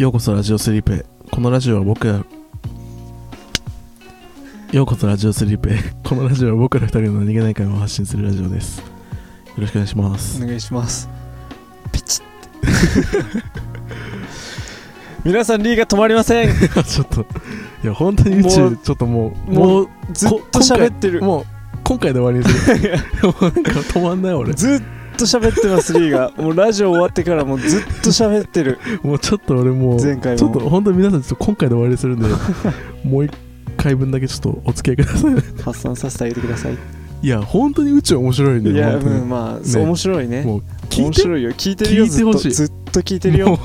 ようこそラジオスリープへ。このラジオは僕らようこそラジオスリープへ。このラジオは僕ら二人の何気ない会話を発信するラジオです。よろしくお願いします。お願いします。ピチッ。皆さんリーが止まりません。ちょっといや本当に宇も宙うちょっともうもうもずっと喋ってる。もう今回で終わりにする。もうなんか止まんない俺。ずっと喋ってますリーが。もうラジオ終わってからもうずっと喋ってる。もうちょっと俺もう前回も。ちょっと本当に皆さんちょっと今回で終わりにするんで もう一回分だけちょっとお付き合いください。ね発散させてあげてください。いや本当に宇宙面白いんだいやうんまあ、そう面白いね。もう聞いて面白いよ。聞いてるよずっと。聞いてほしい。ずっと聞いてるよ。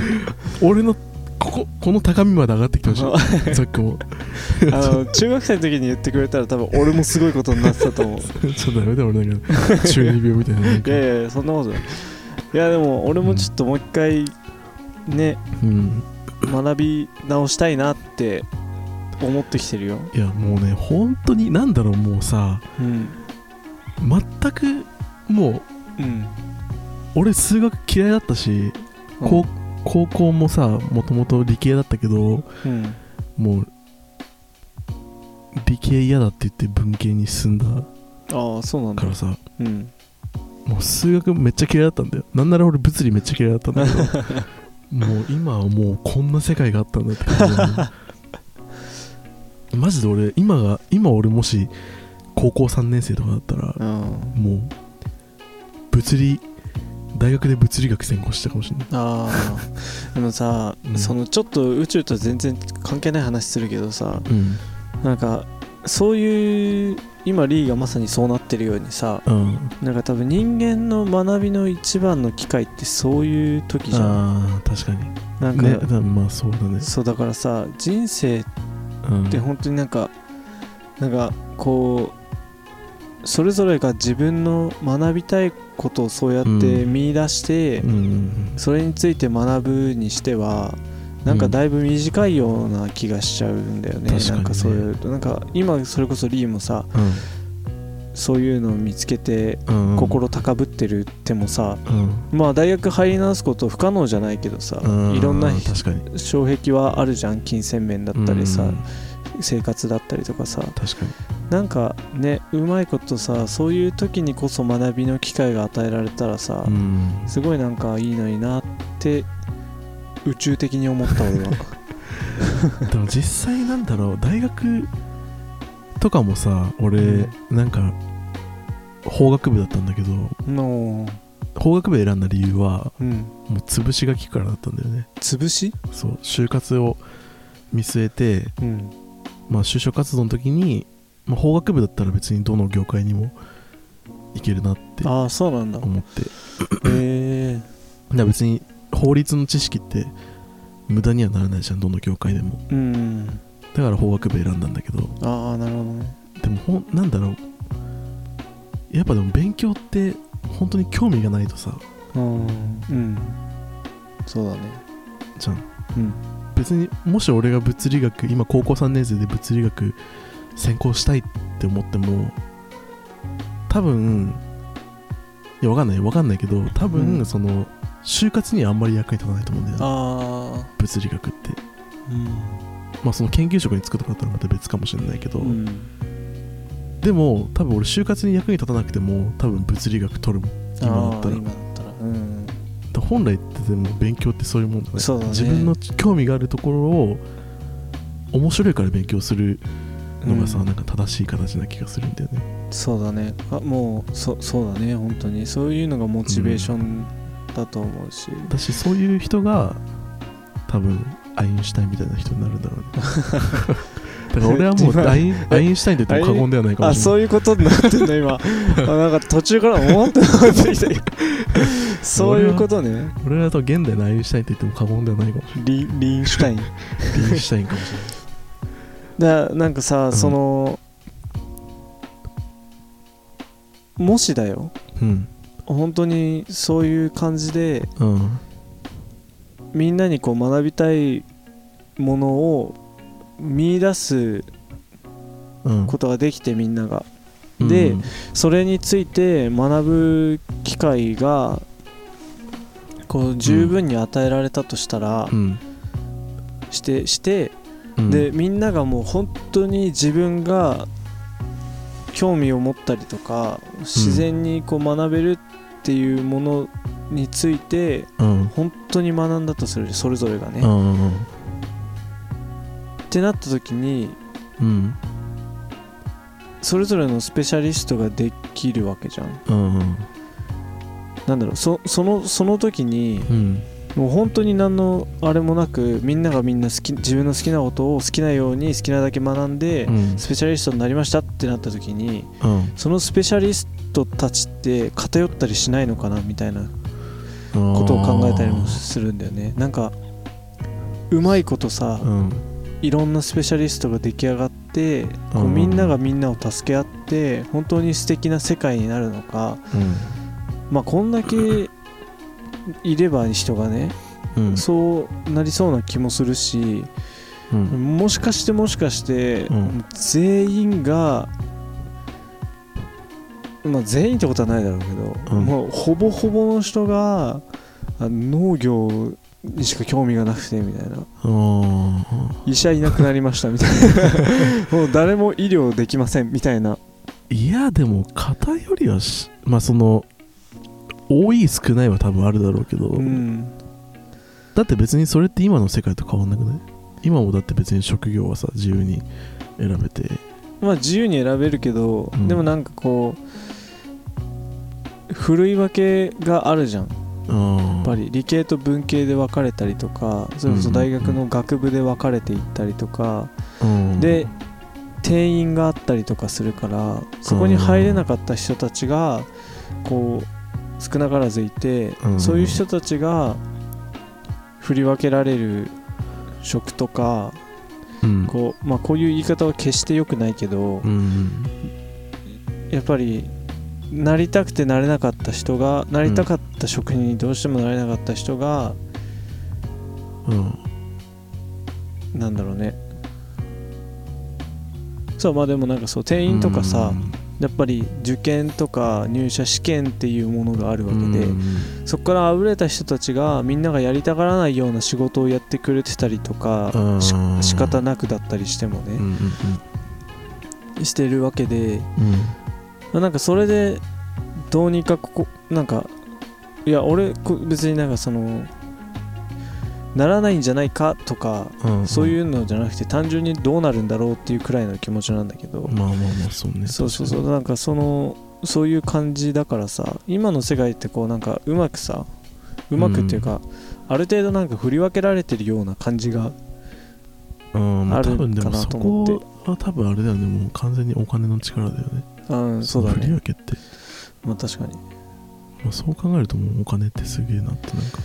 俺のこここの高みまで上がってきてほしい。さっきも。あの中学生の時に言ってくれたら多分俺もすごいことになってたと思う。ちょっとやめて俺なんか中二病みたいないやいやそんなことない。いやでも俺もちょっともう一回ねうん。学び直したいなって思ってきてるよ。いやもうね本当になんだろうもうさ。うん。全くもううん。俺数学嫌いだったし、高高校もさもともと理系だったけどうん。もう理系嫌だって言って文系に進んだああそうなんだ。からさ。うん。もう数学めっちゃ嫌いだったんだよ。なんなら俺物理めっちゃ嫌いだったんだけど。もう今はもうこんな世界があったんだって感じマジで俺今が今俺もし高校3年生とかだったらうん。もう物理大学で物理学専攻したかもしれない。ああでもさ、うん。そのちょっと宇宙と全然関係ない話するけどさうん。なんかそういう今リーがまさにそうなってるようにさうん。なんか多分人間の学びの一番の機会ってそういう時じゃん。ああ確かに。なんか、ねだまあそうだね。そうだからさ人生っうん。て本当になんかなんかこうそれぞれが自分の学びたいことをそうやってうん。見出して、それについて学ぶにしてはなんかだいぶ短いような気がしちゃうんだよね,、なんかそういうなんか今それこそリーもさそういうのを見つけて心高ぶってるってもさ、うん。まあ大学入り直すこと不可能じゃないけどさ、うん。いろんな障壁はあるじゃん。金銭面だったりさ、うん生活だったりとかさ。確かに。なんかねうまいことさそういう時にこそ学びの機会が与えられたらさ、うん。すごいなんかいいのになって宇宙的に思った俺は。でも実際なんだろう大学とかもさ俺、うん。なんか法学部だったんだけどの法学部選んだ理由はうん。もう潰しが効くからだったんだよね。潰し？そう就活を見据えて、うんまあ、就職活動の時に、まあ、法学部だったら別にどの業界にもいけるなってああそうなんだ。思って。へえ だから別に法律の知識って無駄にはならないじゃんどの業界でも。うんだから法学部選んだんだけど。ああなるほどね。でもほんなんだろう。やっぱでも勉強って本当に興味がないとさ。うん。うん。そうだね。じゃん。うん別にもし俺が物理学今高校3年生で物理学専攻したいって思っても多分いやわかんないわかんないけど多分、うん。その就活にはあんまり役に立たないと思うんだよね。物理学って。うん。まあその研究職に就くとかだったらまた別かもしれないけど、うん。でも多分俺就活に役に立たなくても多分物理学取るもん。今だったら本来ってでも勉強ってそういうもんだね。そうだね。自分の興味があるところを面白いから勉強するのがさ、うんなんか正しい形な気がするんだよね。そうだね。あもうそそうだね本当に。そういうのがモチベーションだと思うし、だしそういう人が多分アインシュタインみたいな人になるんだろうね だから俺はもう今アインアインシュタインと言っても過言ではないかもあしれない。そういうことになってんの今。あなんか途中から思って思ってきた。そういうことね。俺はと現代のアインシュタインと言っても過言ではないかもしれない。リリンシュタイン。アインシュタインかもしれない。だなんかさ、ん。そのもしだよ。うん。本当にそういう感じでうん。みんなにこう学びたいものを見出すうんことができてみんなが。でうん。それについて学ぶ機会がこう十分に与えられたとしたら、うん。してして、うん。でみんながもう本当に自分が興味を持ったりとか自然にこう学べるっていうものについてうん。本当に学んだとするそれぞれがね、ってなった時にうん。それぞれのスペシャリストができるわけじゃん。うんうん。なんだろうそそのその時にうん。もう本当に何のあれもなくみんながみんな好き自分の好きなことを好きなように好きなだけ学んで、うん。スペシャリストになりましたってなった時にうん。そのスペシャリストたちって偏ったりしないのかなみたいなことを考えたりもするんだよね。なんかうまいことさうんいろんなスペシャリストが出来上がってこううん。みんながみんなを助け合って本当に素敵な世界になるのか。うん。まあこんだけいれば人がねうん。そうなりそうな気もするしうん。もしかしてもしかして、うん。全員がまあ全員ってことはないだろうけど、うん。もうほぼほぼの人があ農業にしか興味がなくてみたいな。あ医者いなくなりましたみたいな。もう誰も医療できませんみたいな。いやでも偏りはしまあその多い少ないは多分あるだろうけど、うん。だって別にそれって今の世界と変わんなくない？今もだって別に職業はさ自由に選べて。まあ自由に選べるけど、うん。でもなんかこうふるい分けがあるじゃんややっぱり理系と文系で分かれたりとかそれこそ大学の学部で分かれていったりとか、うん、で定員があったりとかするからそこに入れなかった人たちがこう少なからずいて、うん。そういう人たちが振り分けられる職とかうん。こう,、まあ、こういう言い方は決して良くないけど、うん。やっぱりなりたくてなれなかった人がなりたかった職にどうしてもなれなかった人が、うんなんだろうね。そうまあでもなんかそう定員とかさ、やっぱり受験とか入社試験っていうものがあるわけで、そこからあぶれた人たちがみんながやりたがらないような仕事をやってくれてたりとか、うん。し仕方なくだったりしてもね、してるわけでなんかそれでどうにかここなんかいや俺こ別になんかそのならないんじゃないかとか、うんそういうのじゃなくて単純にどうなるんだろうっていうくらいの気持ちなんだけど、まあまあまあそうね。そうそうそう。なんかそのそういう感じだからさ今の世界ってこうなんかうまくさうまくっていうか、ある程度なんか振り分けられてるような感じがうんまあある多分でかなもそと思って。こは多分あれだよね。もう完全にお金の力だよねうんそうだ振りね分けって、まあ確かに。まあ、そう考えるともうお金ってすげえなってなんか。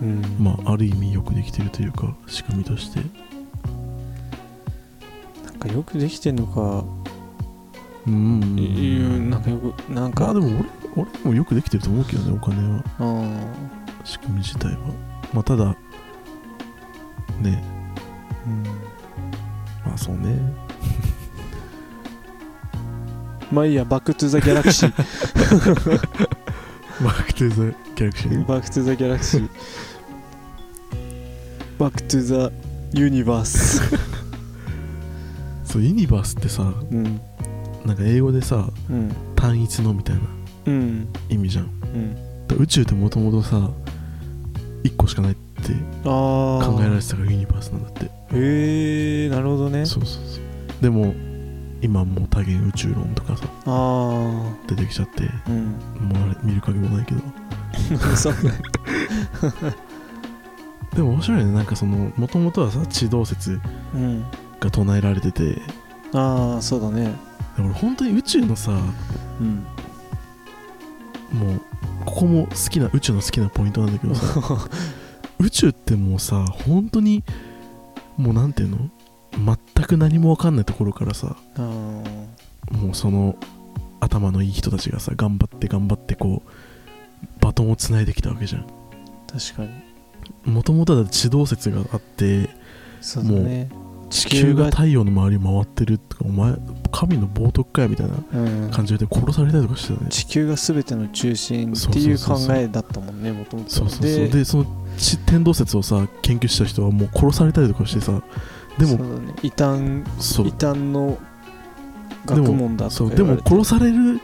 うん。まあある意味よくできてるというか仕組みとして。なんかよくできてんのか。うん。いうなんかよくなんまかあでも俺俺もよくできてると思うけどねお金は。うん。仕組み自体は。まあただね。うん。まあそうねまあいいや back to the galaxy back to the galaxy back to the galaxy back to the universeそう universe ってさうん。なんか英語でさうん。単一のみたいなうん。意味じゃん。うん。宇宙ってもともとさ1個しかないって考えられてたから universe なんだって。へえなるほどね。そうそうそう。でも今もう多元宇宙論とかさあ出てきちゃってあうん。もうあれ見る影もないけど。そうね。でも面白いね。なんかそのもともとはさ地動説うんが唱えられてて。でああそうだね。俺本当に宇宙のさうん。もうここも好きな宇宙の好きなポイントなんだけどさ。宇宙ってもうさ本当にもうなんていうの？全く何も分かんないところからさあもうその頭のいい人たちがさ頑張って頑張ってこうバトンをつないできたわけじゃん。ー確かに。もともと地動説があってそうだね。地球が太陽の周りを回ってるとかお前神の冒涜かやみたいなうん。感じで殺されたりとかしてたね。地球が全ての中心っていう考えだったもんねもともとそうそう。そうでそのち天動説をさ研究した人はもう殺されたりとかしてさでもね。異端異端の学問だそう。でも殺される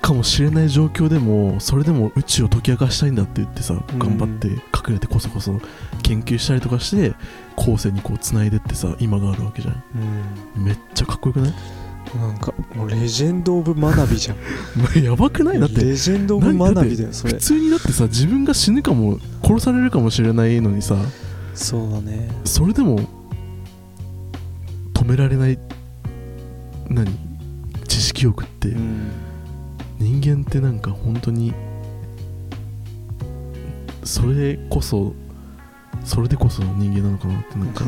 かもしれない状況でもそれでも宇宙を解き明かしたいんだって言ってさうん。頑張って隠れてこそこそ研究したりとかして後世にこう繋いでってさ今があるわけじゃん。うん。めっちゃかっこよくない？なんかもうレジェンド・オブ・学びじゃん。やばくない？だってレジェンド・オブ・学びだよそれ。普通にだってさ自分が死ぬかも殺されるかもしれないのにさ。そうだね。それでも止められない何？知識欲って。うん。人間ってなんか本当にそれこそそれでこそ人間なのかなってなんか。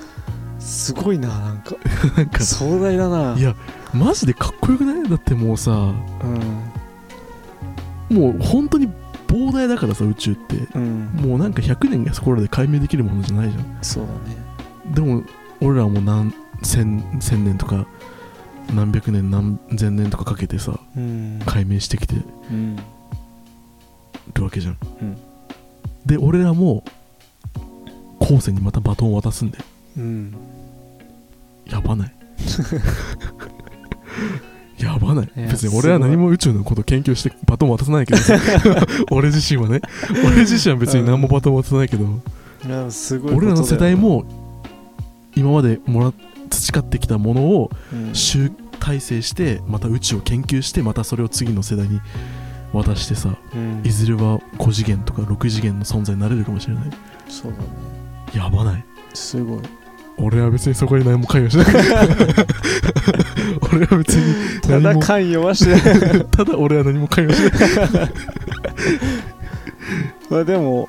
すごいななんか。なんか。壮大だな。いやマジでかっこよくない？だってもうさ。うん。もう本当に膨大だからさ宇宙って。うん。もうなんか100年がそこらで解明できるものじゃないじゃん。そうだね。でも俺らはもう何千千年とか何百年何千年とかかけてさうん。解明してきてうん。るわけじゃん、うん。で俺らも後世にまたバトンを渡すんだよ。うん。やばない。やばない。別に俺は何も宇宙のこと研究してバトン渡さないけど。さ 俺自身はね。俺自身は別に何もバトン渡さないけど、俺らの世代も今までもら培ってきたものをうん。集大成してまた宇宙を研究してまたそれを次の世代に渡してさうん。いずれは5次元とか6次元の存在になれるかもしれない。そうだね。やばない。すごい。俺は別にそこに何も関与しない。俺は別にただ関与はしてない。ただ俺は何も関与しない、まあでも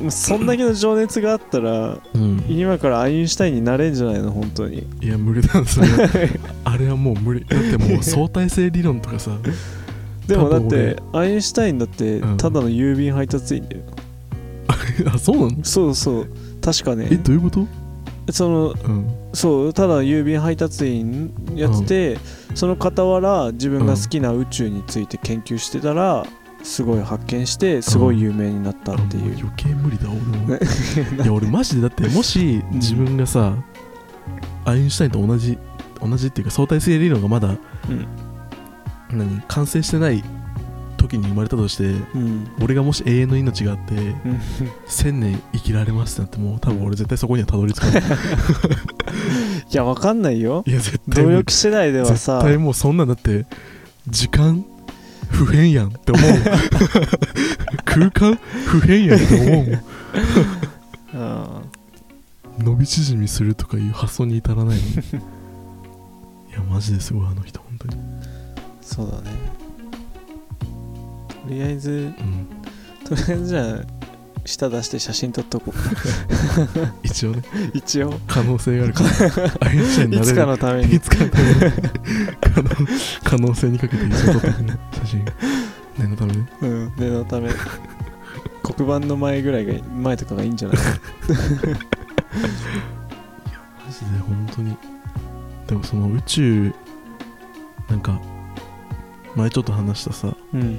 うん。そんだけの情熱があったらうん、今からアインシュタインになれんじゃないの？本当に。いや無理だそれはあれはもう無理。だってもう相対性理論とかさ。でもだってアインシュタインだってうん。ただの郵便配達員だよ、あそうなの？そうそう。確かえねどういうこと？そのうん。そうただ郵便配達員やってて、その傍ら自分が好きな宇宙について研究してたらすごい発見してすごい有名になったっていう、あも余計無理だ俺も。いや俺マジでだってもしうん。自分がさ、アインシュタインと同じ同じっていうか相対性理論がまだうん。何完成してない時に生まれたとしてうん。俺がもし永遠の命があってうん。1000年生きられますってなっても多分俺絶対そこにはたどり着かない。いやわかんないよ。いや絶対努力次第では絶さ対もうそんなんだって時間不変やんって思う。もん空間？不変やんって思う。もんうん伸び縮みするとかいう発想に至らないの。いやマジですごいあの人本当に。そうだね。とりあえずうん。とりあえずじゃあ舌出して写真撮っとこう。一応ね。一応。可能性があるから。アインシュタインになれる。かのために。いつかのために。可能可能性にかけて一応撮ってくね。写真。念のためね。うん念のため。黒板の前ぐらいが前とかがいいんじゃない？マジで本当にでもその宇宙なんか前ちょっと話したさうん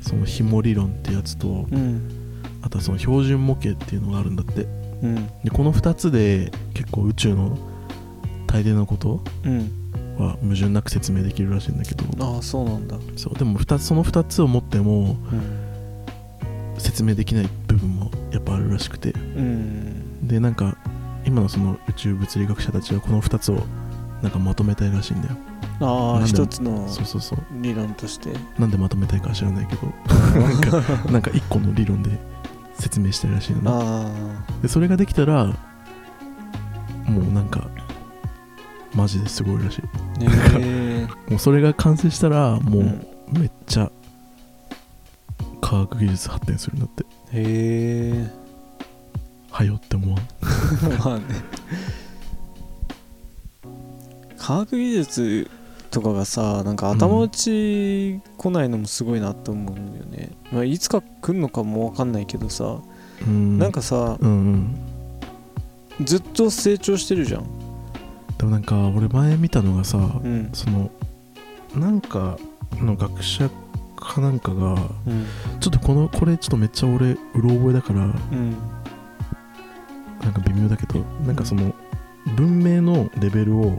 その紐理論ってやつとうんあとはその標準模型っていうのがあるんだって。うん。でこの2つで結構宇宙の大抵のことうん。は矛盾なく説明できるらしいんだけど。ああそうなんだ。そうでも2つその2つを持ってもうん。説明できない部分もやっぱあるらしくて。うん。でなんか今のその宇宙物理学者たちはこの2つをなんかまとめたいらしいんだよ。ああ一つのそうそうそう。理論として。なんでまとめたいかは知らないけど。なんかなんか1個の理論で説明したいらしいのね。あでそれができたらもうなんかマジですごいらしい。え もうそれが完成したらもううん。めっちゃ科学技術発展するんだって。へえはよって思わん。まあね。科学技術とかがさなんか頭打ち来ないのもすごいなって思うよね、まあ、いつか来んのかも分かんないけどさ、うん。なんかさうんうん。ずっと成長してるじゃん。だでもなんか俺前見たのがさうん。そのなんかの学者かなんかがうん。ちょっとこのこれちょっとめっちゃ俺うろ覚えだからうん。なんか微妙だけどなんかその文明のレベルを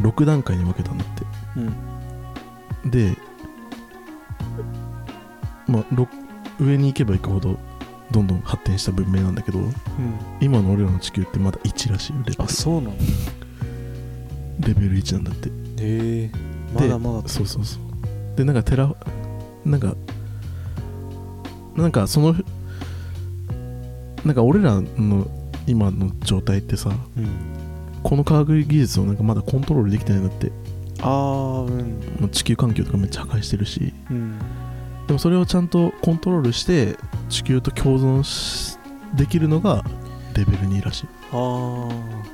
6段階に分けたんだって。で、まあ、ろ上に行けば行くほどどんどん発展した文明なんだけどうん。今の俺らの地球ってまだ1らしいよレベル。あそうなの？レベル1なんだって。へえ。まだまだ。そうそうそう。でなんかテラなんかなんかそのなんか俺らの今の状態ってさうんこの科学技術をなんかまだコントロールできてないんだって。ああうん。もう地球環境とかめっちゃ破壊してるし。うん。でもそれをちゃんとコントロールして地球と共存しできるのがレベル2らしい。あ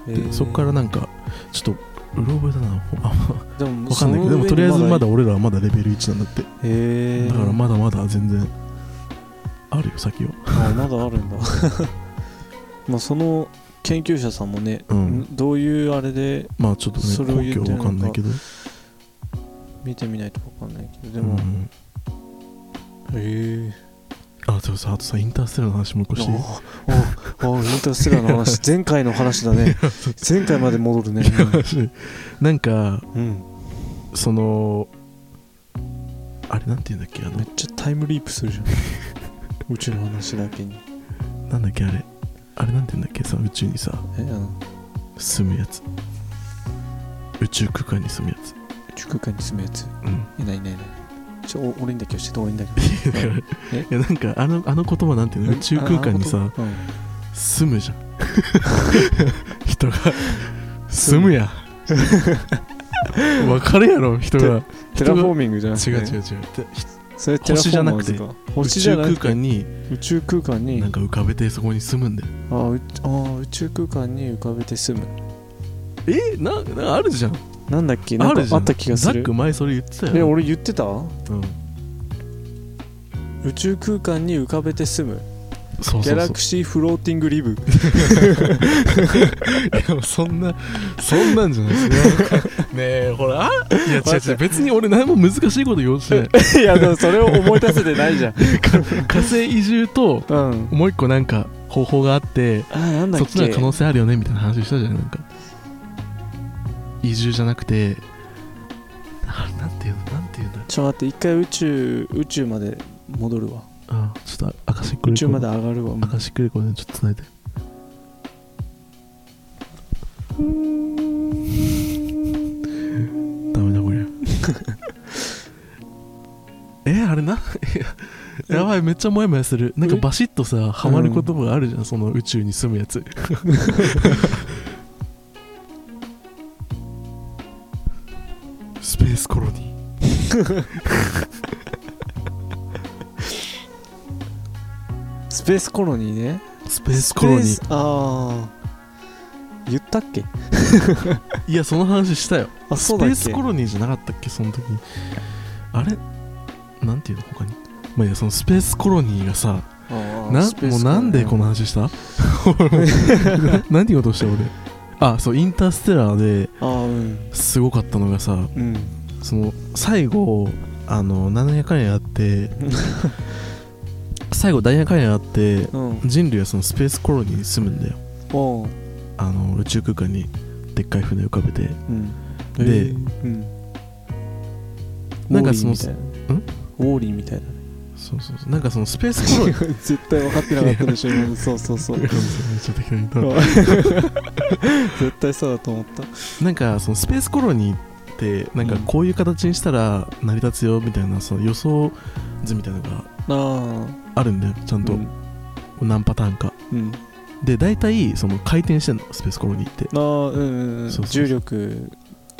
あでそこからなんかちょっとうろ覚えだな。あでもわかんないけどでもとりあえずまだ俺らはまだレベル1なんだって。へえだからまだまだ全然あるよ先は。あまだあるんだ。まあその研究者さんもね、うん。どういうあれでまあちょっとそれをね根拠言っわかんないけど。見てみないと分かんないけどでも、うん。へえ。あでもさあとさインターステラーの話もう一個していい？ああインターステラーの話。前回の話だね。前回まで戻るね。なんかうん。そのあれなんて言うんだっけあの。めっちゃタイムリープするじゃん。宇宙の話だけに。なんだっけあれあれなんて言うんだっけさ宇宙にさえあの住むやつ。宇宙空間に住むやつ。宇宙空間に住むやつ？うん。いないいないいない。ちょお俺にだけ教えて俺にだけだからいえ？やなんかあのあの言葉なんていうの？宇宙空間にさうん。住むじゃん。人が。住むや。わかるやろ人が。テラフォーミングじゃなくて違う違う違うそ星じゃ宙なくて空間に宇宙空間に。なんか浮かべてそこに住むんだよ。あうあー宇宙空間に浮かべて住む。えななんかあるじゃん。なんだっけ？なんかあった気がする。ザック前それ言ってたよ。え俺言ってた？うん。宇宙空間に浮かべて住むギャラクシーフローティングリブいやそんなそんなんじゃないですね ねえほら。あいや違う違う別に俺何も難しいこと言おうとしてない。いやでもそれを思い出せてないじゃん。火星移住とうん。もう一個なんか方法があってあっけ？そっちの可能性あるよねみたいな話したじゃんなんか。移住じゃなくてあなんていうの？なんていうんだちょっと待って一回宇宙宇宙まで戻るわあちょっとアカシックレコード宇宙まで上がるわアカシックレコードでちょっとつないで。ダメだこりゃ えあれな？ややばいめっちゃモヤモヤする。なんかバシッとさハマる言葉があるじゃん、その宇宙に住むやつ。スペースコロニスペースコロニーね。ースペースコロニー。ああ言ったっけ？いやその話したよ。あそうだっけ？スペースコロニーじゃなかったっけ？その時。にあれ？なんていうの？他に。まあいいやそのスペースコロニーがさなもうなんでこの話した？な何てことした？俺。あそうインターステラーですごかったのがさうん。その最後あの700回あって 最後大百回あってうん。人類はそのスペースコロニーに住むんだよ。おう。あの宇宙空間にでっかい船浮かべて。うん。でへーうん。なんかそのウォーリーみたいな。ウォーリーみたいそうそうそう。なんかそのスペースコロニー。絶対分かってなかったでしょ今。の そうそうそう。めっちゃ適当に言っ 絶対そうだと思った。たなんかそのスペースコロニーってなんかこういう形にしたら成り立つよみたいなその予想図みたいなのがああるんだよちゃんと。うん。何パターンか。うん。で大体その回転してんのスペースコロニーって。ああうんうんうん。そうそうそう。重力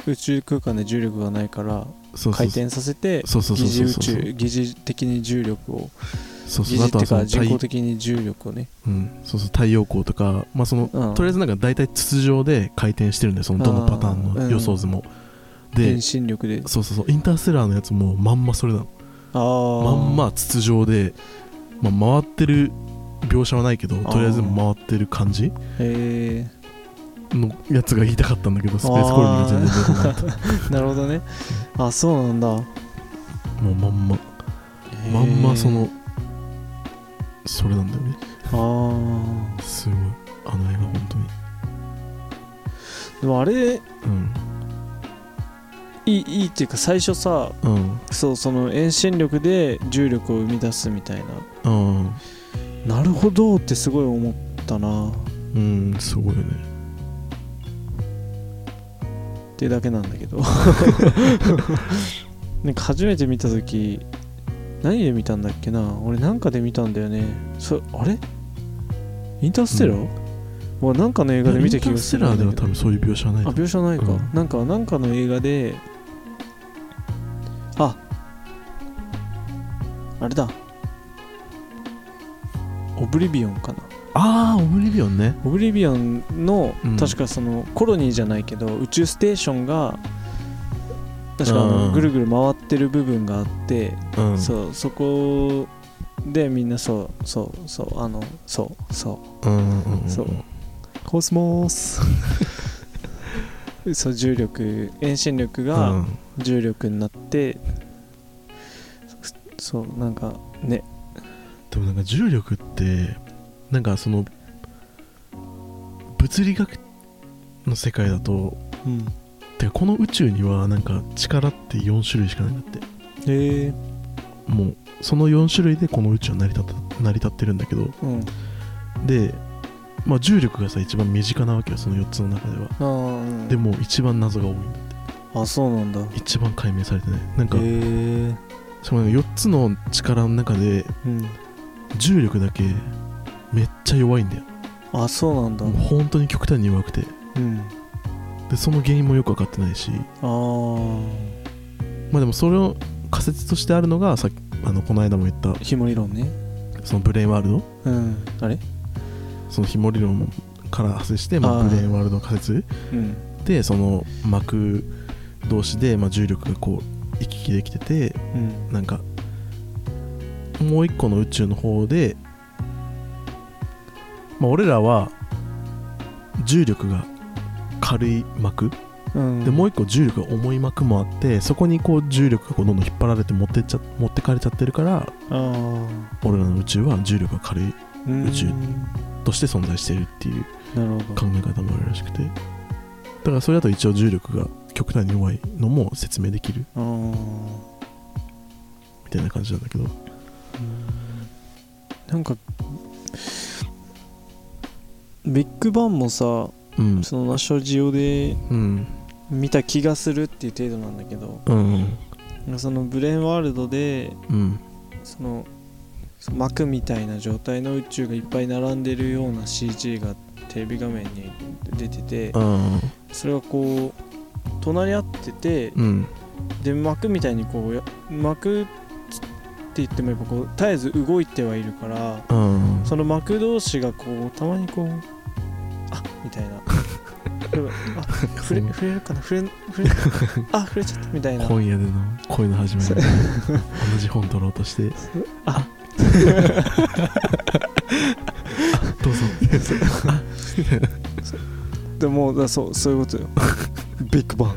宇宙空間で重力がないからそうそう回転させてそうそうそう疑似そう。宇宙疑似的に重力をそう疑似っていうそうそのか人工太,、的に重力をね。うん、そうそう太陽光とかまあそのうん。とりあえずなんか大体筒状で回転してるんだよそのどのパターンの予想図も、で遠心力で。そうそうそう。インターステラーのやつもまんまそれなの。ああまんま筒状で、まあ、回ってる描写はないけどとりあえず回ってる感じのやつが言いたかったんだけどスペースコロニーが全然出てなかっ なるほどね。あそうなんだ。たもうまんままんまそのそれなんだよね。ああすごい。あの映画本当に。でもあれうん。いいいいっていうか最初さうん。そうその遠心力で重力を生み出すみたいなうん。なるほどってすごい思ったな。っうんすごいよねていうだけなんだけど。なんか初めて見た時何で見たんだっけな？俺なんかで見たんだよね。そあれ？インターステラー、俺なんかの映画で見た気がするインターステラーでは多分そういう描写はないあ描写ないか、うん。なんかなんかの映画でああれだオブリビオンかな。ああオブリビオンね。オブリビオンの、うん。確かそのコロニーじゃないけど宇宙ステーションが確かあうん。のぐるぐる回ってる部分があって、うん。そうそこでみんなそうそうそうあのそうそう。うんうんうんそう。コスモス。そう重力遠心力うがん。重力になって、そうなんかねでもなんか重力ってなんかその物理学の世界だとうん。てかこの宇宙にはなんか力って4種類しかないんだって。へえ。もうその4種類でこの宇宙は成り立成り立ってるんだけど。うん。でまあ重力がさ一番身近なわけよその4つの中では。うん。でも一番謎が多いんだって。あそうなんだ。へ一番解明されてない。なんかえ。その4つの力の中でうん重力だけめっちゃ弱いんだよ。あそうなんだ。もう本当に極端に弱くて。うん。でその原因もよく分かってないし。あー。まあでもそれを仮説としてあるのがさっきあのこの間も言ったひも理論ね。そのブレインワールド？うん。あれ？そのひも理論から派生して、まあ、あー。ブレインワールドの仮説。うん。でその膜同士で、まあ、重力がこう行き来できててうん。なんかもう一個の宇宙の方で、まあ、俺らは重力が軽い膜。うん。でもう一個重力が重い膜もあってそこにこう重力がこうどんどん引っ張られて持ってっちゃ持ってかれちゃってるからあ俺らの宇宙は重力が軽いー宇宙うん。として存在しているっていう考え方もあるらしくて。だからそれだと一応重力が極端に弱いのも説明できるみたいな感じなんだけどなんかビッグバンもさうん。そのナショジオでうん。見た気がするっていう程度なんだけどうんそのブレーンワールドでうん。その膜みたいな状態の宇宙がいっぱい並んでるような CG がテレビ画面に出ててうん。それがこう隣り合っててうん。で膜みたいにこうや膜って言ってもやっぱこう絶えず動いてはいるからうん。その膜同士がこうたまにこうあみたいな。あ触れ触れるかな触れ触れあ触れちゃったみたいな。今夜での恋の始まり。同じ本取ろうとして。あ。どうぞ。でもだそうそういうことよ。ビッグバン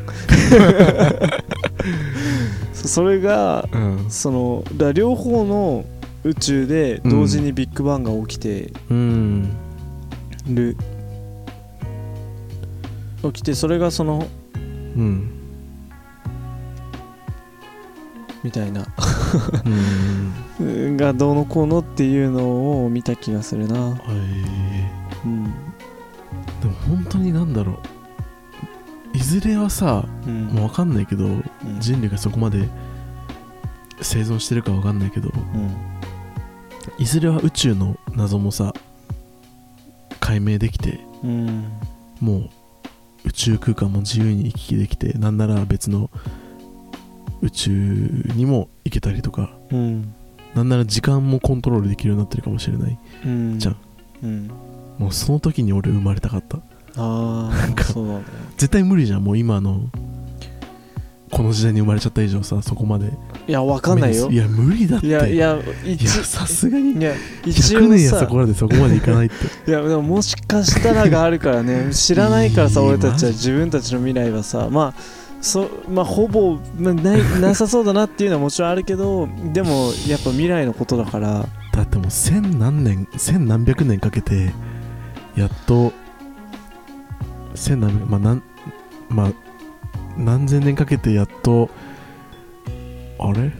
そそれがうん。そのだ両方の宇宙で同時にビッグバンが起きてうん。る、起きてそれがそのうん。みたいな。がどうのこうのっていうのを見た気がするな。はい。うん。でも本当になんだろういずれはさうん。もう分かんないけどうん。人類がそこまで生存してるか分かんないけどうん。いずれは宇宙の謎もさ解明できてうん。もう宇宙空間も自由に行き来できてなんなら別の宇宙にも行けたりとかうん。なんなら時間もコントロールできるようになってるかもしれない。うん。じゃん。うん。もうその時に俺生まれたかったあなんかあそうだね。絶対無理じゃんもう今のこの時代に生まれちゃった以上さそこまで。いやわかんないよ。いや無理だって。いやいやさすがにいや一応100年やそさこまでそこまでいかないって。いやでももしかしたらがあるからね。知らないからさ俺たちは自分たちの未来はさまあそまあほぼ、まあ、ないなさそうだなっていうのはもちろんあるけどでもやっぱ未来のことだから。だってもう千何年千何百年かけてやっと千何百まあなんまあ何千年かけてやっとあれ？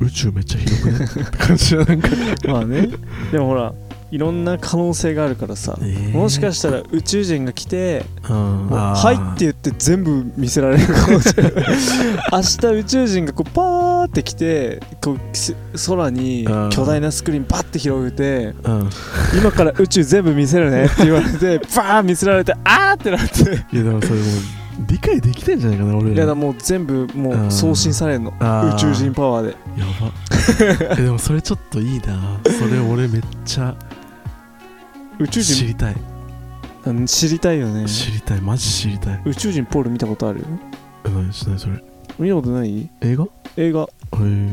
宇宙めっちゃ広くね？って感じはなんか、まあね。でもほらいろんな可能性があるからさ。もしかしたら宇宙人が来てら、うん、「あー。はい」って言って全部見せられるかもしれない。明日宇宙人がこうパーって来てこうす空にうん。巨大なスクリーンバッて広げてうん。今から宇宙全部見せるねって言われて バーン見せられてあーってなって。いやでもそれもう理解できてんじゃないかな俺ら。いやだもう全部もう送信されるの。宇宙人パワーで。やば。えでもそれちょっといいな。それ俺めっちゃ宇宙人？知りたい。うん知りたいよね。知りたい。マジ知りたい。宇宙人ポール見たことある？え何しないそれ。見たことない？映画？へ映画。え。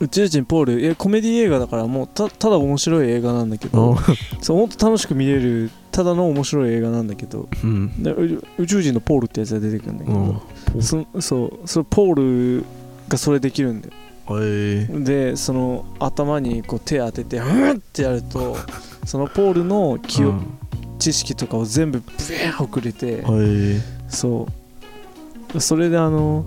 宇宙人ポール？いやコメディ映画だからもうたただ面白い映画なんだけどあそう本当楽しく見れるただの面白い映画なんだけどうん。で宇宇宙人のポールってやつが出てくるんだけうんどそそうそのポールがそれできるんだよ。え。でその頭にこう手当ててフンってやると そのポールの記憶、知識とかを全部ブエー送れてえそう。それであの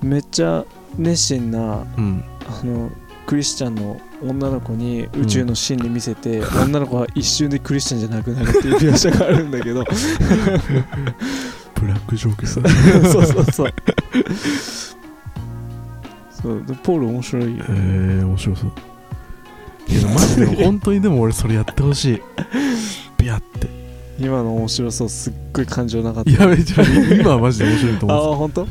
めっちゃ熱心なうん。あのクリスチャンの女の子に宇宙の真理見せて、女の子は一瞬でクリスチャンじゃなくなるっていう描写があるんだけど。ブラックジョークそやうそうそうそう。そう。でポール面白いよ、えー、面白そういやマジで。本当にでも俺それやってほしい。ビャって。今の面白そうすっごい感情なかった。いやめちゃ今はマジで面白いとあ思うあ本当、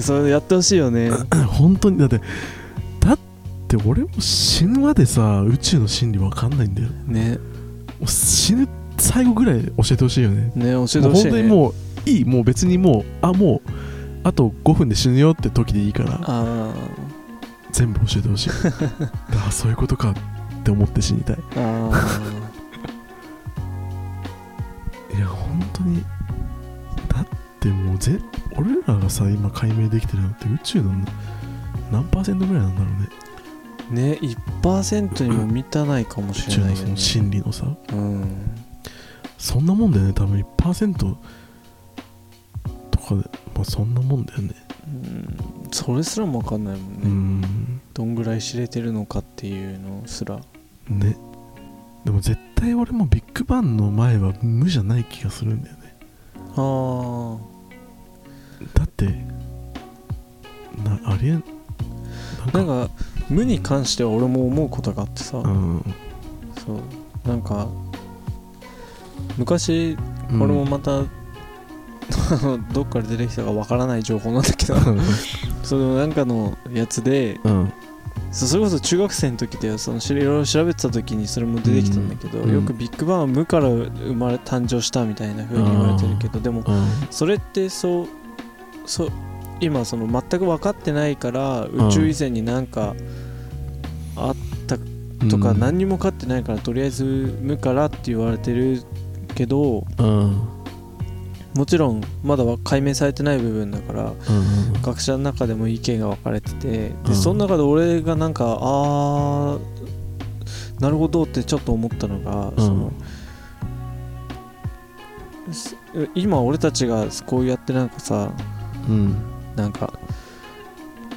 それやってほしいよね。本当にだってだって俺も死ぬまでさ宇宙の真理わかんないんだよ。ね。死ぬ最後ぐらい教えてほしいよね。ね教えてほしい、ね、本当にもういい。もう別にもうあもうあと5分で死ぬよって時でいいから。あ全部教えてほしい。あそういうことかって思って死にたい。いや本当にだってもうぜ俺らがさ今解明できてるのって宇宙の何パーセントぐらいなんだろうね。ーね1%にも満たないかもし宇宙のそのれないよね真理のさうん。そんなもんだよね。多分1%とかでまあそんなもんだよね。うんそれすらも分かんないもんね、うん。どんぐらい知れてるのかっていうのすら。ね。でも絶対俺もビッグバンの前は無じゃない気がするんだよね。あだってなありえんあなんか無に関しては俺も思うことがあってさ、うん。そう。なんか昔うん俺もまた、どっから出てきたかわからない情報なんだけど そのなんかのやつでうん。そうそれこそ中学生の時でそのしいろいろ調べてた時にそれも出てきたんだけど、うん。よくビッグバンは無から生まれ誕生したみたいな風に言われてるけどでもうん。それってそうそう今その全く分かってないから宇宙以前になんかあったとかうん。何にも分かってないからとりあえず無からって言われてるけどうんもちろんまだは解明されてない部分だからうん学者の中でも意見が分かれててうん。でその中で俺がなんかあーなるほどってちょっと思ったのが、そのす今俺たちがこうやってなんかさうん。なんか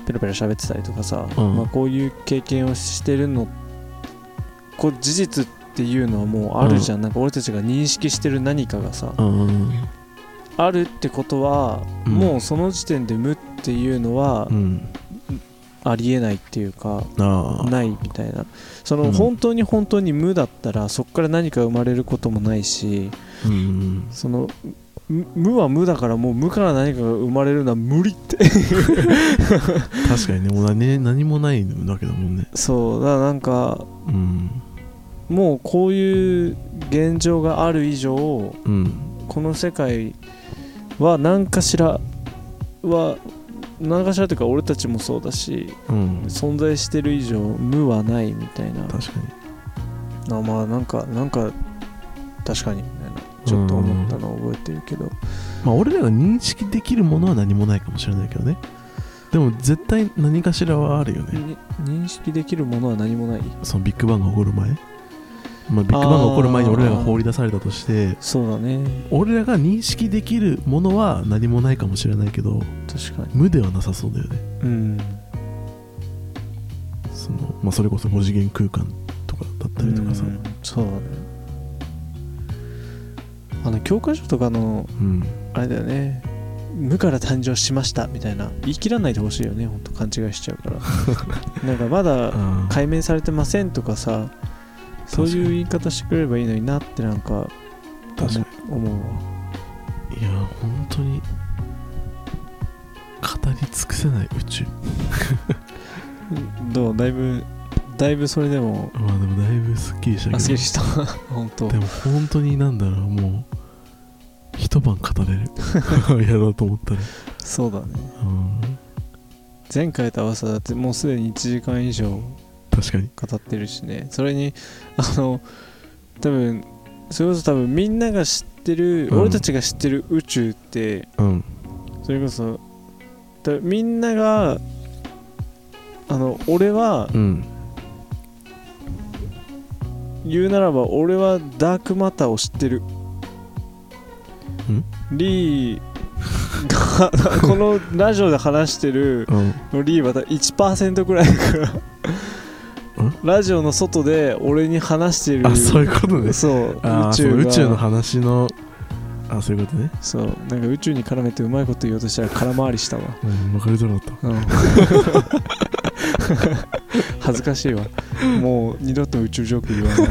ペラペラ喋ってたりとかさ、うん。まあ、こういう経験をしてるのこう事実っていうのはもうあるじゃん、なんか俺たちが認識してる何かがさ、うんあるってことは、うん。もうその時点で無っていうのはうん。ありえないっていうか、ないみたいな。そのうん。本当に本当に無だったらそこから何か生まれることもないしうん。そのむ無は無だからもう無から何かが生まれるのは無理って。確かにねもう何何もないわけだもんね。そうだからなんかうん。もうこういう現状がある以上うん。この世界は何かしらは何かしらというか俺たちもそうだしうん。存在してる以上無はないみたいな。確かに。あまあなんかなんか確かにみたいな。ちょっと思ったのを覚えてるけど。まあ俺らが認識できるものは何もないかもしれないけどね。でも絶対何かしらはあるよね。に認識できるものは何もない。そのビッグバンが起こる前まあ、ビッグバンが起こる前に俺らが放り出されたとしてそうだね。俺らが認識できるものは何もないかもしれないけど確かに。無ではなさそうだよね。うん。その、まあ、それこそ5次元空間とかだったりとかさ。うん。そうだね。あの教科書とかのうん。あれだよね。無から誕生しましたみたいな。言い切らないでほしいよね。本当勘違いしちゃうから。なんかまだ解明されてませんとかさそういう言い方してくれればいいのになってなんか確かに。思うわ。いや本当に語り尽くせない宇宙。どうだいぶだいぶそれでもまあでもだいぶすっきりしたけど。あすっきりした。本当。でも本当になんだろうもう一晩語れる。やろうと思ったら。そうだね。うん。前回と合わせだってもうすでに1時間以上確かに。語ってるしね。それにあの多分それこそ多分みんなが知ってる、うん。俺たちが知ってる宇宙ってうん。それこそだみんながあの俺はうん。言うならば俺はダークマターを知ってる。リーがこのラジオで話してるうん。リーはだ1%くらいだからラジオの外で俺に話してるあそういうことね。そう宇宙宇宙の話のあそういうことね。そうなんか宇宙に絡めてうまいこと言おうとしたら空回りしたわ、うん分かりづらかった。うん、恥ずかしいわ。もう二度と宇宙ジョーク言わない。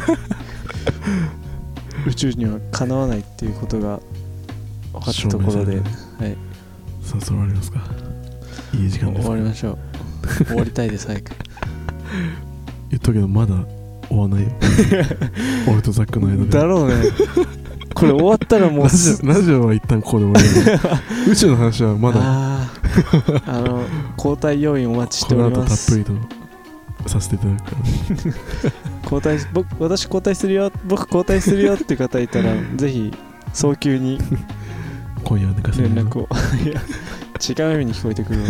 宇宙にはかなわないっていうことが分かったところで、ねはい。さあそろわりますか。いい時間です終わりましょう。終わりたいです早く 言っとくけどまだ終わんないよ。俺とザックの間で。だろうね。これ終わったらもうラジすオラジオは一旦ここで終わり 宇宙の話はまだ。あー。あの交代要員お待ちしておこの後りますたっぷりとさせていただくから交代僕私交代するよ。僕交代するよって方いたら ぜひ早急に今夜は寝かせる連絡を。いや違う意味に聞こえてくるわ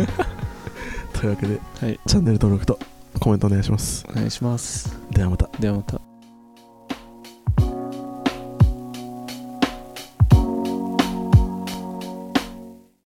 というわけではい。チャンネル登録とコメントお願いします。お願いします。ではまた。ではまた